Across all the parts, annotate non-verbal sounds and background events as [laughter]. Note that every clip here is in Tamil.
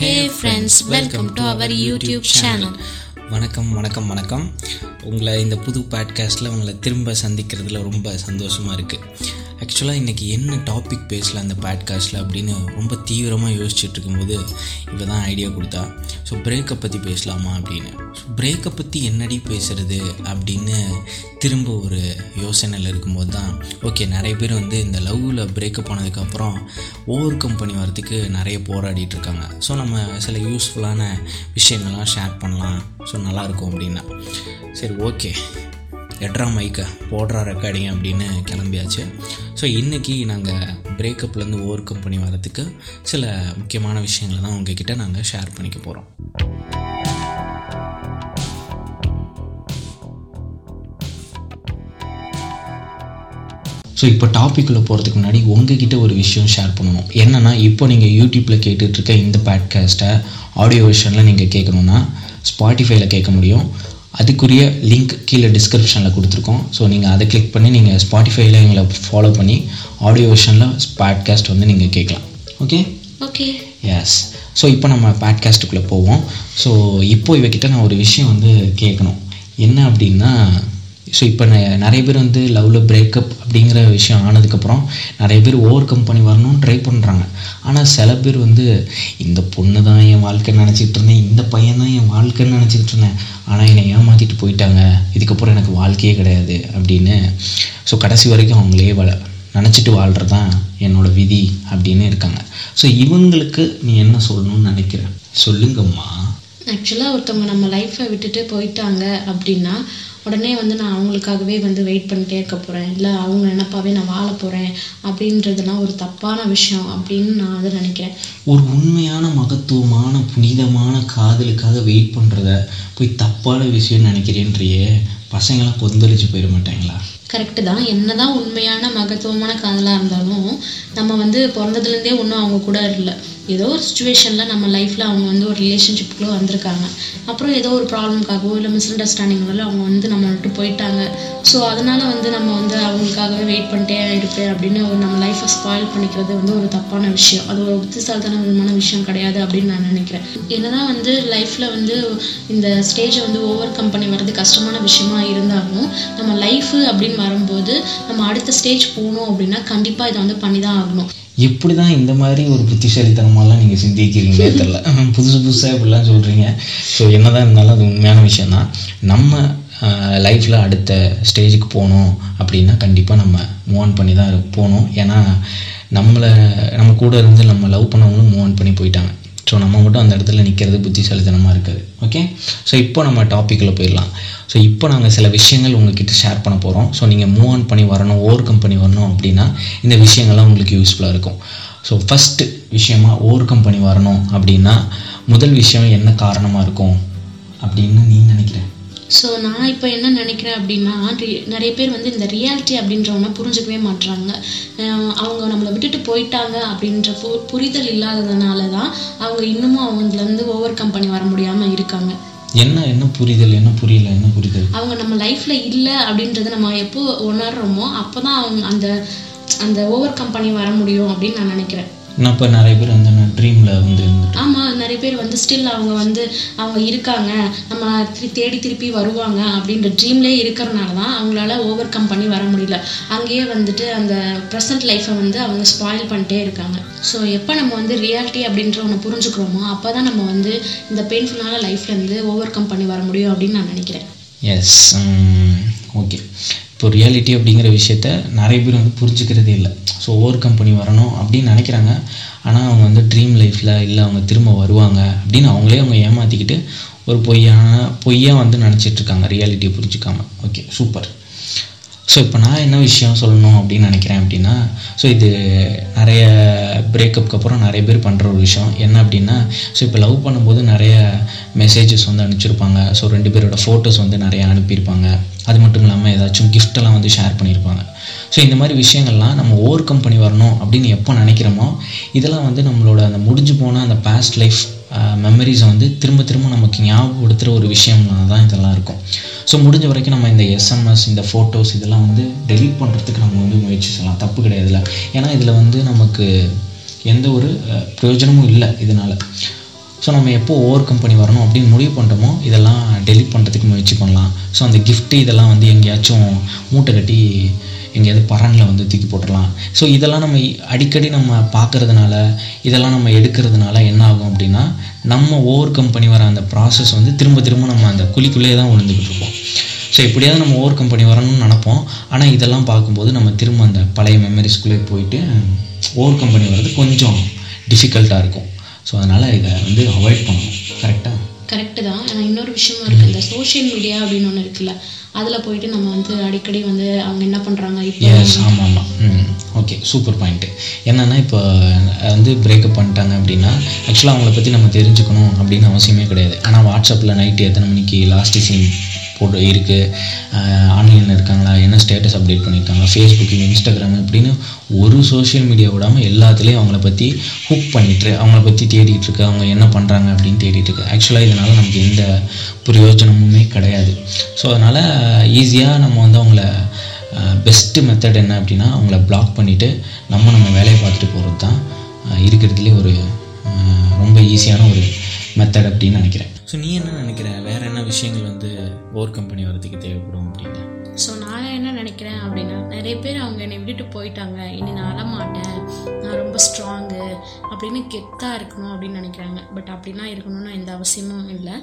Hey friends welcome to our YouTube channel வணக்கம் வணக்கம் வணக்கம். உங்களை இந்த புது பாட்காஸ்ட்டில் உங்களை திரும்ப சந்திக்கிறதுல ரொம்ப சந்தோஷமாக இருக்குது ஆக்சுவலாக இன்றைக்கி என்ன டாபிக் பேசலாம் அந்த பாட்காஸ்ட்டில் அப்படின்னு ரொம்ப தீவிரமாக யோசிச்சுட்டு இருக்கும்போது இவ தான் ஐடியா கொடுத்தா ஸோ பிரேக்கப் பற்றி பேசலாமா அப்படின்னு. ஸோ பிரேக்கப் பற்றி என்னடி பேசுகிறது அப்படின்னு திரும்ப ஒரு யோசனையில் இருக்கும்போது தான் ஓகே நிறைய பேர் வந்து இந்த லவ்வில் பிரேக்கப் ஆனதுக்கப்புறம் ஓவர் கம்பெனி வரத்துக்கு நிறைய போராடிட்டு இருக்காங்க. ஸோ நம்ம சில யூஸ்ஃபுல்லான விஷயங்கள்லாம் ஷேர் பண்ணலாம். ஸோ நல்லாயிருக்கும் அப்படின்னா. சரி ஓகே எட்ரா மைக்கை போடுறா ரெக்கார்டிங் அப்படின்னு கிளம்பியாச்சு. ஸோ இன்றைக்கி நாங்கள் பிரேக்கப்லேருந்து ஓவர் பண்ணி வர்றதுக்கு சில முக்கியமான விஷயங்களை தான் உங்ககிட்ட நாங்கள் ஷேர் பண்ணிக்க போகிறோம் ஸோ இப்போ டாப்பிக்கில் போகிறதுக்கு முன்னாடி உங்ககிட்ட ஒரு விஷயம் ஷேர் பண்ணணும். என்னென்னா இப்போ நீங்கள் யூடியூப்பில் கேட்டுட்ருக்க இந்த பாட்காஸ்ட்டை ஆடியோ வெர்ஷனில் நீங்கள் கேட்கணுன்னா ஸ்பாட்டிஃபைல கேட்க முடியும். அதுக்குரிய லிங்க் கீழே டிஸ்கிரிப்ஷனில் கொடுத்துருக்கோம். ஸோ நீங்கள் அதை கிளிக் பண்ணி நீங்கள் ஸ்பாட்டிஃபைல எங்களை ஃபாலோ பண்ணி ஆடியோ வெர்ஷனில் பாட்காஸ்ட் வந்து நீங்கள் கேட்கலாம். ஓகே ஓகே எஸ் ஸோ இப்போ நம்ம பாட்காஸ்ட்டுக்குள்ளே போவோம். ஸோ இப்போ இவகிட்ட நான் ஒரு விஷயம் வந்து கேட்கணும். என்ன அப்படின்னா ஸோ இப்போ நிறைய பேர் வந்து லவ்வில் பிரேக்கப் அப்படிங்கிற விஷயம் ஆனதுக்கப்புறம் நிறைய பேர் ஓவர் கம் பண்ணி வரணும்னு ட்ரை பண்ணுறாங்க ஆனால் சில பேர் வந்து இந்த பொண்ணு தான் என் வாழ்க்கைன்னு நினச்சிக்கிட்டு இருந்தேன் இந்த பையன் தான் என் வாழ்க்கைன்னு நினச்சிக்கிட்டு இருந்தேன். ஆனால் என்னை ஏமாற்றிட்டு போயிட்டாங்க. இதுக்கப்புறம் எனக்கு வாழ்க்கையே கிடையாது அப்படின்னு. ஸோ கடைசி வரைக்கும் அவங்களே வள நினச்சிட்டு வாழ்கிறது தான் என்னோடய விதி அப்படின்னு இருக்காங்க. ஸோ இவங்களுக்கு நீ என்ன சொல்லணும்னு நினைக்கிறேன் சொல்லுங்கம்மா. ஆக்சுவலாக ஒருத்தவங்க நம்ம லைஃப்பை விட்டுட்டு போயிட்டாங்க அப்படின்னா உடனே வந்து நான் அவங்களுக்காகவே வந்து வெயிட் பண்ணிட்டே இருக்க போகிறேன் இல்லை அவங்க நினப்பாவே நான் வாழ போகிறேன் அப்படின்றதெல்லாம் ஒரு தப்பான விஷயம் அப்படின்னு நான் வந்து நினைக்கிறேன். ஒரு உண்மையான மகத்துவமான புனிதமான காதலுக்காக வெயிட் பண்ணுறத போய் தப்பான விஷயம்னு நினைக்கிறேன்றியே பசங்களாம் கொந்தளிச்சு போயிட மாட்டாங்களா? கரெக்டு தான். என்னதான் உண்மையான மகத்துவமான காதலாக இருந்தாலும் நம்ம வந்து பிறந்ததுலேருந்தே ஒன்றும் அவங்க கூட இல்லை. ஏதோ ஒரு சுச்சுவேஷனில் நம்ம லைஃப்பில் அவங்க வந்து ஒரு ரிலேஷன்ஷிப்புக்குள்ளே வந்திருக்காங்க. அப்புறம் ஏதோ ஒரு ப்ராப்ளம்காகவோ இல்லை மிஸ் அண்டர்ஸ்டாண்டிங்னால அவங்க வந்து நம்ம விட்டு போயிட்டாங்க. ஸோ அதனால் வந்து நம்ம வந்து அவங்களுக்காகவே வெயிட் பண்ணிட்டே இருப்பேன் அப்படின்னு ஒரு நம்ம லைஃப்பை ஸ்பாயில் பண்ணிக்கிறது வந்து ஒரு தப்பான விஷயம். அது ஒரு புத்திசாலித்தனமான விஷயம் கிடையாது அப்படின்னு நான் நினைக்கிறேன். என்னதான் வந்து லைஃப்பில் வந்து இந்த ஸ்டேஜை வந்து ஓவர் கம் பண்ணி வர்றது கஷ்டமான விஷயமா இருந்தாலும் நம்ம லைஃபு அப்படின்னு வரும்போது நம்ம அடுத்த ஸ்டேஜ் போகணும் அப்படின்னா கண்டிப்பாக இதை வந்து பண்ணி தான் ஆகணும். எப்படி தான் இந்த மாதிரி ஒரு புத்திசாலித்தனமாலாம் நீங்கள் சிந்திக்கிறீங்களே [laughs] தெரில [laughs] புதுசு புதுசாக இப்படிலாம் சொல்கிறீங்க ஸோ என்னதான் இருந்தாலும் அது உண்மையான விஷயந்தான் நம்ம லைஃப்பில் அடுத்த ஸ்டேஜுக்கு போகணும் அப்படின்னா கண்டிப்பாக நம்ம மூவ் ஆன் பண்ணி தான் போகணும் ஏன்னா நம்மளை நம்ம கூட இருந்து நம்ம லவ் பண்ணவங்களும் மூவ் ஆன் பண்ணி போயிட்டாங்க. ஸோ நம்ம மட்டும் அந்த இடத்துல நிற்கிறது புத்திசாலித்தனமாக இருக்குது. ஓகே ஸோ இப்போ நம்ம டாப்பிக்கில் போயிடலாம். ஸோ இப்போ நாங்கள் சில விஷயங்கள் உங்ககிட்ட ஷேர் பண்ண போகிறோம் ஸோ நீங்கள் மூவ் ஆன் பண்ணி வரணும் ஓவர் கம் பண்ணி வரணும் அப்படின்னா இந்த விஷயங்கள்லாம் உங்களுக்கு யூஸ்ஃபுல்லாக இருக்கும். ஸோ ஃபஸ்ட்டு விஷயமா ஓவர் கம் பண்ணி வரணும் அப்படின்னா முதல் விஷயம் என்ன காரணமாக இருக்கும் அப்படின்னு நீ நினைக்கிறேன்? ஸோ நான் இப்போ என்ன நினைக்கிறேன் அப்படின்னா நிறைய பேர் வந்து இந்த ரியாலிட்டி அப்படின்றவங்க புரிஞ்சுக்கவே மாட்றாங்க. அஹ் அவங்க நம்மளை விட்டுட்டு போயிட்டாங்க அப்படின்ற பு புரிதல் இல்லாததுனால தான் அவங்க இன்னமும் அவங்கலேருந்து ஓவர் கம் பண்ணி வர முடியாமல் இருக்காங்க. என்ன என்ன புரிதல் என்ன புரியல என்ன புரிதல்? அவங்க நம்ம லைஃப்ல இல்லை அப்படின்றத நம்ம எப்போ உணர்றோமோ அப்பதான் அவங்க அந்த அந்த ஓவர் கம் பண்ணி வர முடியும் அப்படின்னு நான் நினைக்கிறேன். இப்போ நிறைய பேர் வந்து ட்ரீமில் வந்து இருந்துட்டு ஆமா நிறைய பேர் வந்து ஸ்டில் அவங்க வந்து அவங்க இருக்காங்க நம்ம தேடி திருப்பி வருவாங்க அப்படின்ற ட்ரீம்லேயே இருக்கிறனால தான் அவங்களால ஓவர் கம் பண்ணி வர முடியல. அங்கேயே வந்துட்டு அந்த ப்ரெசன்ட் லைஃப்பை வந்து அவங்க ஸ்பாயில் பண்ணிட்டே இருக்காங்க. ஸோ எப்போ நம்ம வந்து ரியாலிட்டி அப்படின்ற ஒன்று புரிஞ்சுக்கிறோமோ அப்போ தான் நம்ம வந்து இந்த பெயின்ஃபுல்லான லைஃப்லேருந்து ஓவர் கம் பண்ணி வர முடியும் அப்படின்னு நான் நினைக்கிறேன். எஸ் ஓகே இப்போ ரியாலிட்டி அப்படிங்கிற விஷயத்த நிறைய பேர் வந்து புரிஞ்சுக்கிறதே இல்லை. ஸோ ஓவர் கம்பெனி வரணும் அப்படின்னு நினைக்கிறாங்க. ஆனால் அவங்க வந்து ட்ரீம் லைஃப்பில் இல்லை அவங்க திரும்ப வருவாங்க அப்படின்னு அவங்களே அவங்க ஏமாற்றிக்கிட்டு ஒரு பொய்யான பொய்யாக வந்து நினச்சிட்ருக்காங்க ரியாலிட்டியை புரிஞ்சுக்காம. ஓகே சூப்பர் ஸோ இப்போ நான் என்ன விஷயம் சொல்லணும் அப்படின்னு நினைக்கிறேன் அப்படின்னா ஸோ இது நிறைய பிரேக்கப்புக்கு அப்புறம் நிறைய பேர் பண்ணுற ஒரு விஷயம். என்ன அப்படின்னா ஸோ இப்போ லவ் பண்ணும்போது நிறைய மெசேஜஸ் வந்து அனுப்பிச்சிருப்பாங்க. ஸோ ரெண்டு பேரோட ஃபோட்டோஸ் வந்து நிறைய அனுப்பியிருப்பாங்க. அது மட்டும் இல்லாமல் ஏதாச்சும் கிஃப்டெல்லாம் வந்து ஷேர் பண்ணியிருப்பாங்க. ஸோ இந்த மாதிரி விஷயங்கள்லாம் நம்ம ஓவர் கம் பண்ணி வரணும் அப்படின்னு எப்போ நினைக்கிறோமோ இதெல்லாம் வந்து நம்மளோட அந்த முடிஞ்சு போன அந்த பாஸ்ட் லைஃப் மெமரிஸை வந்து திரும்ப திரும்ப நமக்கு ஞாபகப்படுத்துகிற ஒரு விஷயம்னா தான் இதெல்லாம் இருக்கும். ஸோ முடிஞ்ச வரைக்கும் நம்ம இந்த எஸ்எம்எஸ் இந்த ஃபோட்டோஸ் இதெல்லாம் வந்து டெலீட் பண்ணுறதுக்கு நம்ம வந்து முயற்சி செய்யலாம் தப்பு கிடையாதுல ஏன்னா இதில் வந்து நமக்கு எந்த ஒரு பிரயோஜனமும் இல்லை இதனால். ஸோ நம்ம எப்போ ஓவர் கம்பெனி வரணும் அப்படின்னு முடிவு பண்ணுறோமோ இதெல்லாம் டெலிட் பண்ணுறதுக்கு முயற்சி பண்ணலாம். ஸோ அந்த கிஃப்ட்டு இதெல்லாம் வந்து எங்கேயாச்சும் மூட்டை கட்டி எங்கேயாவது பரனில் வந்து தூக்கி போட்டுடலாம். ஸோ இதெல்லாம் நம்ம அடிக்கடி நம்ம பார்க்கறதுனால இதெல்லாம் நம்ம எடுக்கிறதுனால என்ன ஆகும் அப்படின்னா நம்ம ஓவர் கம்பெனி வர அந்த ப்ராசஸ் வந்து திரும்ப திரும்ப நம்ம அந்த குழிக்குள்ளேயே தான் விழுந்துக்கிட்டு இருப்போம். ஸோ எப்படியாவது நம்ம ஓவர் கம்பெனி வரணும்னு நினப்போம். ஆனால் இதெல்லாம் பார்க்கும்போது நம்ம திரும்ப அந்த பழைய மெமரிஸ்குள்ளே போயிட்டு ஓவர் கம்பெனி வர்றது கொஞ்சம் டிஃபிகல்ட்டாக இருக்கும். ஸோ அதனால் இதை வந்து அவாய்ட் பண்ணணும். கரெக்டாக கரெக்டு தான். ஆனால் இன்னொரு விஷயமும் இருக்குது இந்த சோஷியல் மீடியா அப்படின்னு ஒன்று இருக்குல்ல அதில் போயிட்டு நம்ம வந்து அடிக்கடி வந்து அவங்க என்ன பண்ணுறாங்க எஸ் ஆமாம் ஆமாம் ம். ஓகே சூப்பர் பாயிண்ட்டு என்னென்னா இப்போ வந்து பிரேக்கப் பண்ணிட்டாங்க அப்படின்னா ஆக்சுவலாக அவங்கள பற்றி நம்ம தெரிஞ்சுக்கணும் அப்படின்னு அவசியமே கிடையாது. ஆனால் வாட்ஸ்அப்பில் நைட்டு எத்தனை மணிக்கு லாஸ்ட் சீன் போட்டு இருக்குது ஆன்லைனில் இருக்காங்களா? என்ன ஸ்டேட்டஸ் அப்டேட் பண்ணியிருக்காங்க ஃபேஸ்புக்கு இன்ஸ்டாகிராம் இப்படின்னு ஒரு சோஷியல் மீடியா விடாமல் எல்லாத்துலேயும் அவங்கள பற்றி ஹுக் பண்ணிட்டு அவங்கள பற்றி தேடிட்டு இருக்கு. அவங்க என்ன பண்ணுறாங்க அப்படின்னு தேடிட்டு இருக்கு. ஆக்சுவலாக இதனால் நமக்கு எந்த பிரயோஜனமுமே கிடையாது. ஸோ அதனால் ஈஸியாக நம்ம வந்து அவங்கள பெஸ்ட்டு மெத்தட் என்ன அப்படின்னா அவங்கள பிளாக் பண்ணிவிட்டு நம்ம நம்ம வேலையை பார்த்துட்டு போகிறது தான் இருக்கிறதுலே ஒரு ரொம்ப ஈஸியான ஒரு மெத்தட் அப்படின்னு நினைக்கிறேன். ஸோ நீ என்ன நினைக்கிற? வேறு என்ன விஷயங்கள் வந்து ஓவர் கம்பெனி வரதுக்கு தேவைப்படும் அப்படின்னு? ஸோ நான் என்ன நினைக்கிறேன் அப்படின்னா நிறைய பேர் அவங்க என்னை விட்டுட்டு போயிட்டாங்க. இனி நான் அழமாட்டேன். நான் ரொம்ப ஸ்ட்ராங்கு அப்படின்னு கெத்தாக இருக்கணும் அப்படின்னு நினைக்கிறாங்க. பட் அப்படிலாம் இருக்கணும்னு எந்த அவசியமும் இல்லை.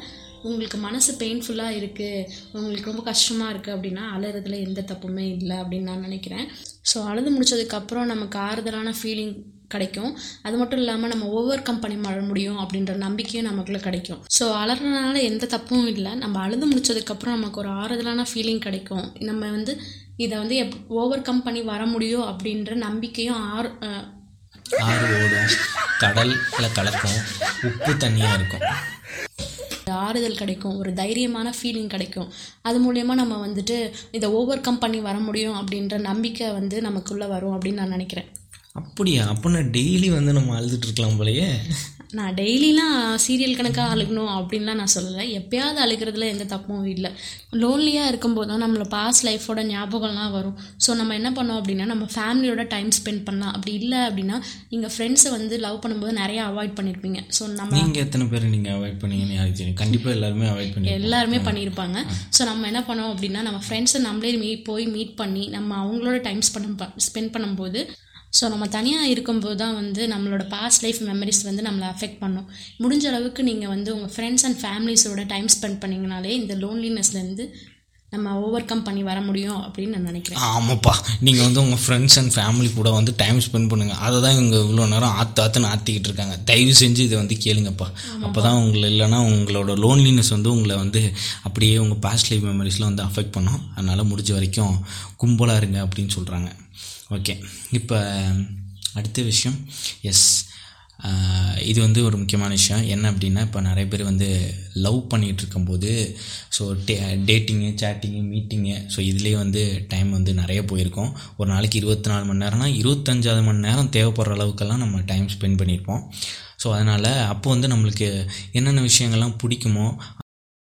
உங்களுக்கு மனசு பெயின்ஃபுல்லாக இருக்குது உங்களுக்கு ரொம்ப கஷ்டமாக இருக்குது அப்படின்னா அழுறதுல எந்த தப்புமே இல்லை அப்படின்னு நான் நினைக்கிறேன். ஸோ அழுது முடிச்சதுக்கப்புறம் நமக்கு ஆறுதலான ஃபீலிங் கிடைக்கும். அது மட்டும் இல்லாமல் நம்ம ஓவர் கம்பெனி மழ முடியும் அப்படின்ற நம்பிக்கையும் நமக்குள்ள கிடைக்கும். ஸோ அலறனால எந்த தப்பும் இல்லை. நம்ம அழுது முடிச்சதுக்கப்புறம் நமக்கு ஒரு ஆறுதலான ஃபீலிங் கிடைக்கும். நம்ம வந்து இதை வந்து எப் ஓவர் கம்பெனி வர முடியும் அப்படின்ற நம்பிக்கையும் ஆறு ஆறு ஓடும் கடலில் கலக்கும். உப்பு தண்ணியாக இருக்கும். ஆறுதல் கிடைக்கும். ஒரு தைரியமான ஃபீலிங் கிடைக்கும். அது மூலயமா நம்ம வந்துட்டு இதை ஓவர் கம் பண்ணி வர முடியும் அப்படின்ற நம்பிக்கை வந்து நமக்குள்ளே வரும் அப்படின்னு நான் நினைக்கிறேன். அப்படியா? அப்போனா டெய்லி வந்து நம்ம அழுதுட்டு இருக்கலாம் போலயே. நான் டெய்லிலாம் சீரியல் கணக்காக அழுகணும் அப்படின்லாம் நான் சொல்லலை. எப்பயாவது அழுகிறதுல எந்த தப்பும் இல்லை. லோன்லியாக இருக்கும்போது தான் நம்மளோட பாஸ்ட் லைஃபோட ஞாபகம்லாம் வரும். ஸோ நம்ம என்ன பண்ணோம் அப்படின்னா நம்ம ஃபேமிலியோட டைம் ஸ்பெண்ட் பண்ணலாம். அப்படி இல்லை அப்படின்னா நீங்கள் ஃப்ரெண்ட்ஸை வந்து லவ் பண்ணும்போது நிறைய அவாய்ட் பண்ணியிருப்பீங்க ஸோ நம்ம நீங்கள் எத்தனை பேர் நீங்கள் அவாய்ட் பண்ணீங்கன்னு கண்டிப்பாக எல்லாருமே அவாய்ட் பண்ணி எல்லாருமே பண்ணியிருப்பாங்க ஸோ நம்ம என்ன பண்ணோம் அப்படின்னா நம்ம ஃப்ரெண்ட்ஸை நம்மளே மீட் போய் மீட் பண்ணி நம்ம அவங்களோட டைம் ஸ்பெண்ட் ஸ்பெண்ட் பண்ணும்போது ஸோ நம்ம தனியாக இருக்கும்போது தான் வந்து நம்மளோட பாஸ்ட் லைஃப் மெமரிஸ் வந்து நம்மளை அஃபெக்ட் பண்ணும். முடிஞ்ச அளவுக்கு நீங்கள் வந்து உங்கள் ஃப்ரெண்ட்ஸ் அண்ட் ஃபேமிலிஸோட டைம் ஸ்பெண்ட் பண்ணிங்கனாலே இந்த லோன்லினஸ்லேருந்து நம்ம ஓவர் கம் பண்ணி வர முடியும் அப்படின்னு நான் நினைக்கிறேன். ஆமாப்பா. நீங்கள் வந்து உங்கள் ஃப்ரெண்ட்ஸ் அண்ட் ஃபேமிலி கூட வந்து டைம் ஸ்பெண்ட் பண்ணுங்கள் அதை தான் இவங்க இவ்வளோ நேரம் ஆற்று ஆற்றுன்னு ஆற்றிக்கிட்டு இருக்காங்க. தயவு செஞ்சு இதை வந்து கேளுங்கப்பா. அப்போ தான் உங்களை இல்லைன்னா உங்களோட லோன்லினஸ் வந்து உங்களை வந்து அப்படியே உங்கள் பாஸ்ட் லைஃப் மெமரிஸில் வந்து அஃபெக்ட் பண்ணும். அதனால் முடிஞ்ச வரைக்கும் கும்பலாக இருங்க அப்படின்னு சொல்கிறாங்க ஓகே இப்போ அடுத்த விஷயம். எஸ் இது வந்து ஒரு முக்கியமான விஷயம். என்ன அப்படின்னா இப்போ நிறைய பேர் வந்து லவ் பண்ணிகிட்டு இருக்கும்போது so day dating chatting meeting so இதுலேயே வந்து டைம் வந்து நிறைய போயிருக்கோம். ஒரு நாளைக்கு இருபத்தி நாலு மணி நேரம்னா இருபத்தஞ்சாவது மணி நேரம் தேவைப்படுற அளவுக்கெல்லாம் நம்ம டைம் ஸ்பெண்ட் பண்ணியிருப்போம். ஸோ அதனால் அப்போ வந்து நம்மளுக்கு என்னென்ன விஷயங்கள்லாம் பிடிக்குமோ